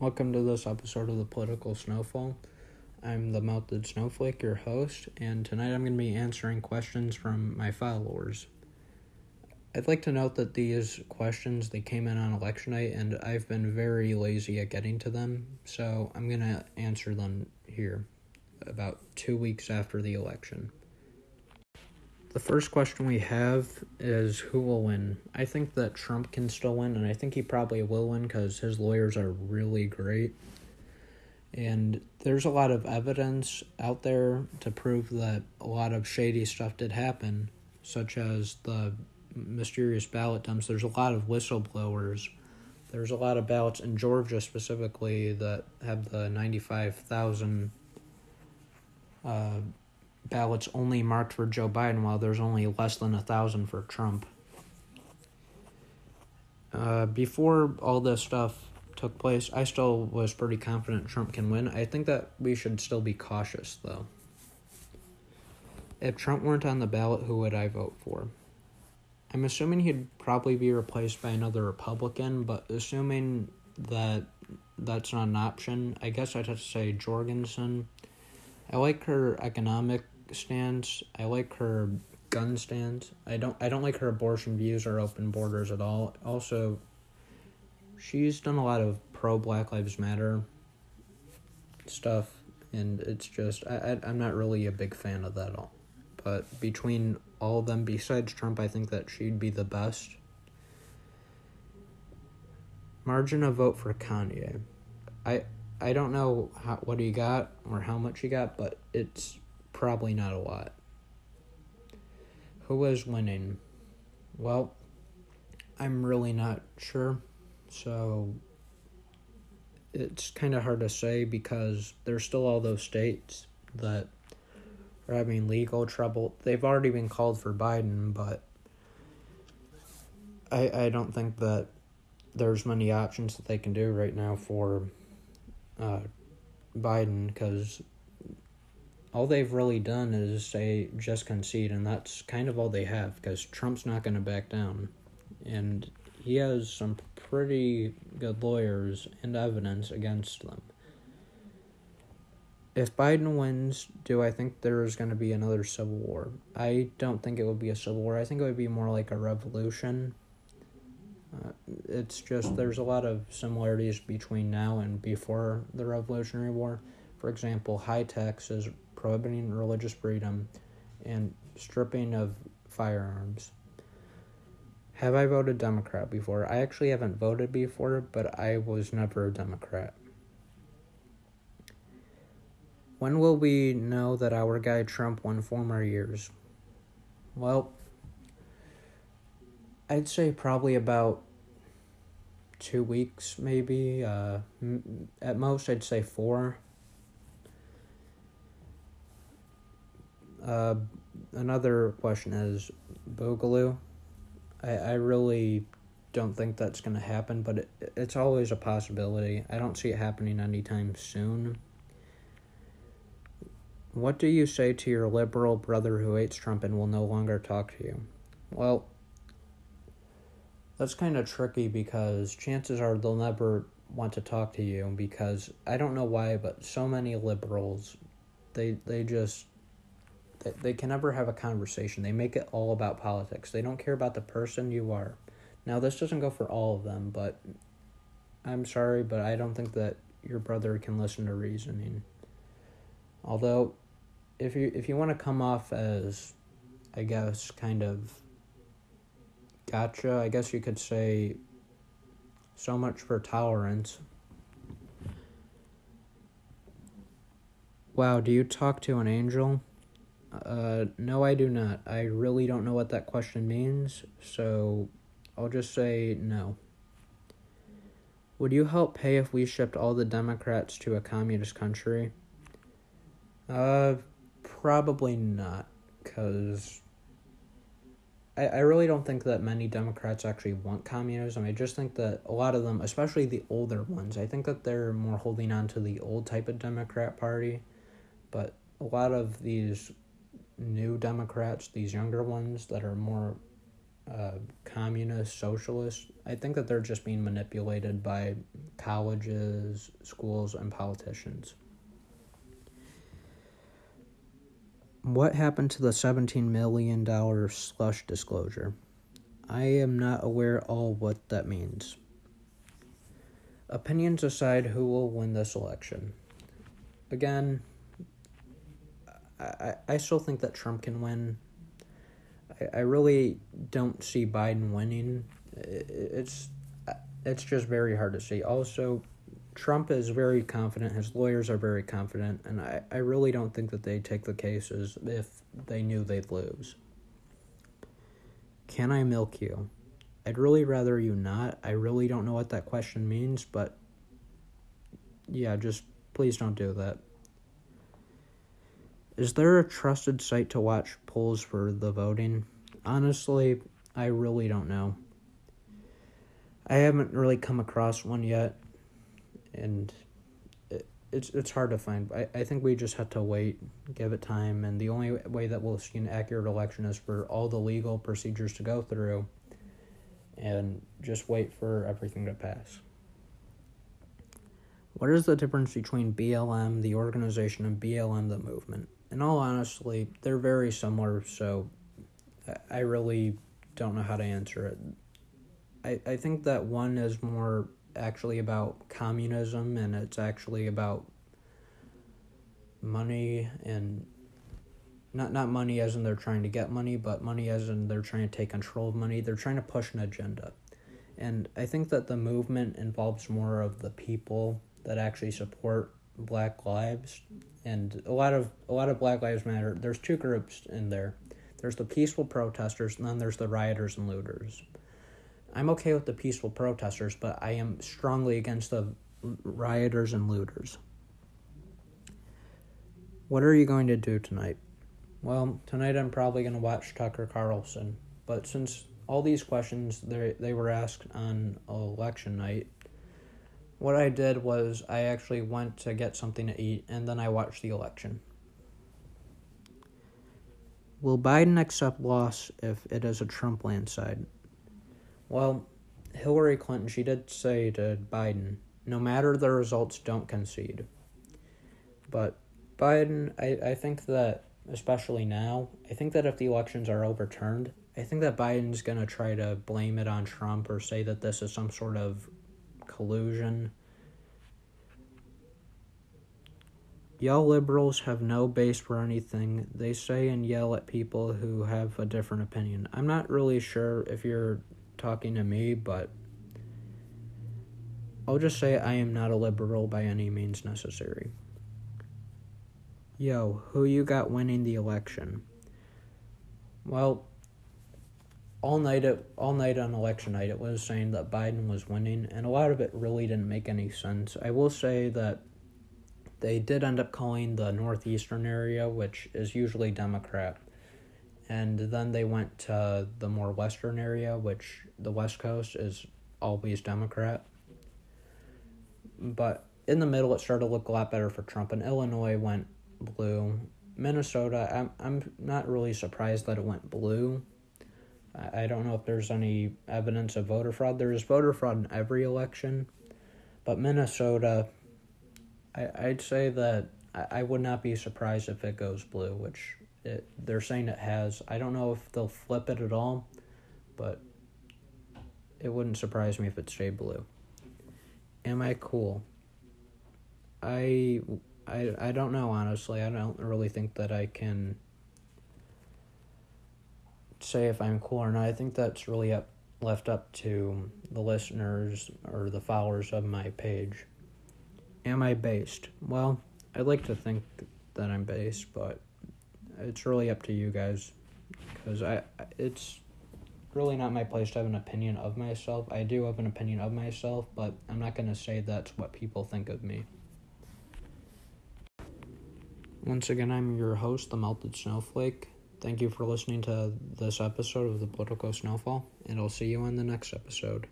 Welcome to this episode of the Political Snowfall. I'm the Melted Snowflake, your host, and tonight I'm going to be answering questions from my followers. I'd like to note that these questions they came in on election night and I've been very lazy at getting to them, so I'm going to answer them here about 2 weeks after the election. The first question we have is who will win? I think that Trump can still win, and I think he probably will win because his lawyers are really great. And there's a lot of evidence out there to prove that a lot of shady stuff did happen, such as the mysterious ballot dumps. There's a lot of whistleblowers. There's a lot of ballots in Georgia specifically that have the 95,000 uh, ballots only marked for Joe Biden, while there's only less than a thousand for Trump. Uh, before all this stuff took place, I still was pretty confident Trump can win. I think that we should still be cautious, though. If Trump weren't on the ballot, who would I vote for? I'm assuming he'd probably be replaced by another Republican, but assuming that that's not an option, I guess I'd have to say Jorgensen. I like her economic stance. I like her gun stance. I don't I don't like her abortion views or open borders at all. Also, she's done a lot of pro Black Lives Matter stuff, and it's just I, I I'm not really a big fan of that all. But between all of them, besides Trump, I think that she'd be the best. Margin of vote for Kanye. I I don't know how, what he got or how much he got, but it's probably not a lot. Who is winning? Well, I'm really not sure. So it's kind of hard to say because there's still all those states that are having legal trouble. They've already been called for Biden, but I I don't think that there's many options that they can do right now for uh, Biden because all they've really done is say just concede, and that's kind of all they have because Trump's not going to back down, and he has some pretty good lawyers and evidence against them. If Biden wins, do I think there is going to be another civil war? I don't think it would be a civil war. I think it would be more like a revolution. Uh, it's just there's a lot of similarities between now and before the Revolutionary War. For example, high taxes, prohibiting religious freedom, and stripping of firearms. Have I voted Democrat before? I actually haven't voted before, but I was never a Democrat. When will we know that our guy Trump won four more years? Well, I'd say probably about two weeks, maybe. Uh, at most, I'd say four. Uh, another question is Boogaloo. I, I really don't think that's going to happen, but it, it's always a possibility. I don't see it happening anytime soon. What do you say to your liberal brother who hates Trump and will no longer talk to you? Well, that's kind of tricky because chances are they'll never want to talk to you because I don't know why, but so many liberals, they they just they, they can never have a conversation. They make it all about politics. They don't care about the person you are. Now this doesn't go for all of them, but I'm sorry, but I don't think that your brother can listen to reasoning. Although if you if you want to come off as I guess kind of gotcha, I guess you could say so much for tolerance. Wow, do you talk to an angel? Uh, no, I do not. I really don't know what that question means, so I'll just say no. Would you help pay if we shipped all the Democrats to a communist country? Uh, probably not, because I, I really don't think that many Democrats actually want communism. I just think that a lot of them, especially the older ones, I think that they're more holding on to the old type of Democrat Party. But a lot of these new Democrats, these younger ones that are more uh, communist, socialist. I think that they're just being manipulated by colleges, schools, and politicians. What happened to the $17 million slush disclosure? I am not aware all what that means. Opinions aside, who will win this election? Again, I, I still think that Trump can win. I, I really don't see Biden winning. It's it's just very hard to see. Also, Trump is very confident. His lawyers are very confident, and I, I really don't think that they'd take the cases if they knew they'd lose. Can I milk you? I'd really rather you not. I really don't know what that question means, but yeah, just please don't do that. Is there a trusted site to watch polls for the voting? Honestly, I really don't know. I haven't really come across one yet, and it, it's it's hard to find. I, I think we just have to wait, give it time, and the only way that we'll see an accurate election is for all the legal procedures to go through and just wait for everything to pass. What is the difference between BLM, the organization, and BLM, the movement? In all honestly, they're very similar, so I really don't know how to answer it. I, I think that one is more actually about communism and it's actually about money and not not money as in they're trying to get money, but money as in they're trying to take control of money. They're trying to push an agenda. And I think that the movement involves more of the people that actually support black lives and a lot of a lot of black lives matter. There's two groups in there. There's the peaceful protesters and then there's the rioters and looters. I'm okay with the peaceful protesters but i am strongly against the rioters and looters. What are you going to do tonight? Well, tonight I'm probably going to watch Tucker Carlson. But since all these questions they they were asked on election night, what I did was I actually went to get something to eat and then I watched the election. Will Biden accept loss if it is a Trump landslide? Well, Hillary Clinton, she did say to Biden, no matter the results, don't concede. But Biden, I, I think that especially now. I think that if the elections are overturned, I think that Biden's going to try to blame it on Trump or say that this is some sort of collusion. Y'all liberals have no base for anything. They say and yell at people who have a different opinion. I'm not really sure if you're talking to me, but I'll just say I am not a liberal by any means necessary. Yo, who you got winning the election? Well, all night it, all night on election night it was saying that Biden was winning and a lot of it really didn't make any sense. I will say that they did end up calling the northeastern area, which is usually Democrat. And then they went to the more western area, which the West Coast is always Democrat. But in the middle, it started to look a lot better for Trump, and Illinois went blue. Minnesota, I'm I'm not really surprised that it went blue. I, don't know if there's any evidence of voter fraud. There is voter fraud in every election, but Minnesota, I I'd say that I, I would not be surprised if it goes blue, which it they're saying it has. I don't know if they'll flip it at all, but it wouldn't surprise me if it stayed blue. Am I cool? I I I don't know honestly. I don't really think that I can say if I'm cool or not. I think that's really up left up to the listeners or the followers of my page. Am I based? Well, I'd like to think that I'm based, but it's really up to you guys because I it's really not my place to have an opinion of myself. I do have an opinion of myself, but I'm not going to say that's what people think of me. Once again, I'm your host, the Melted Snowflake. Thank you for listening to this episode of the Political Snowfall, and I'll see you on the next episode.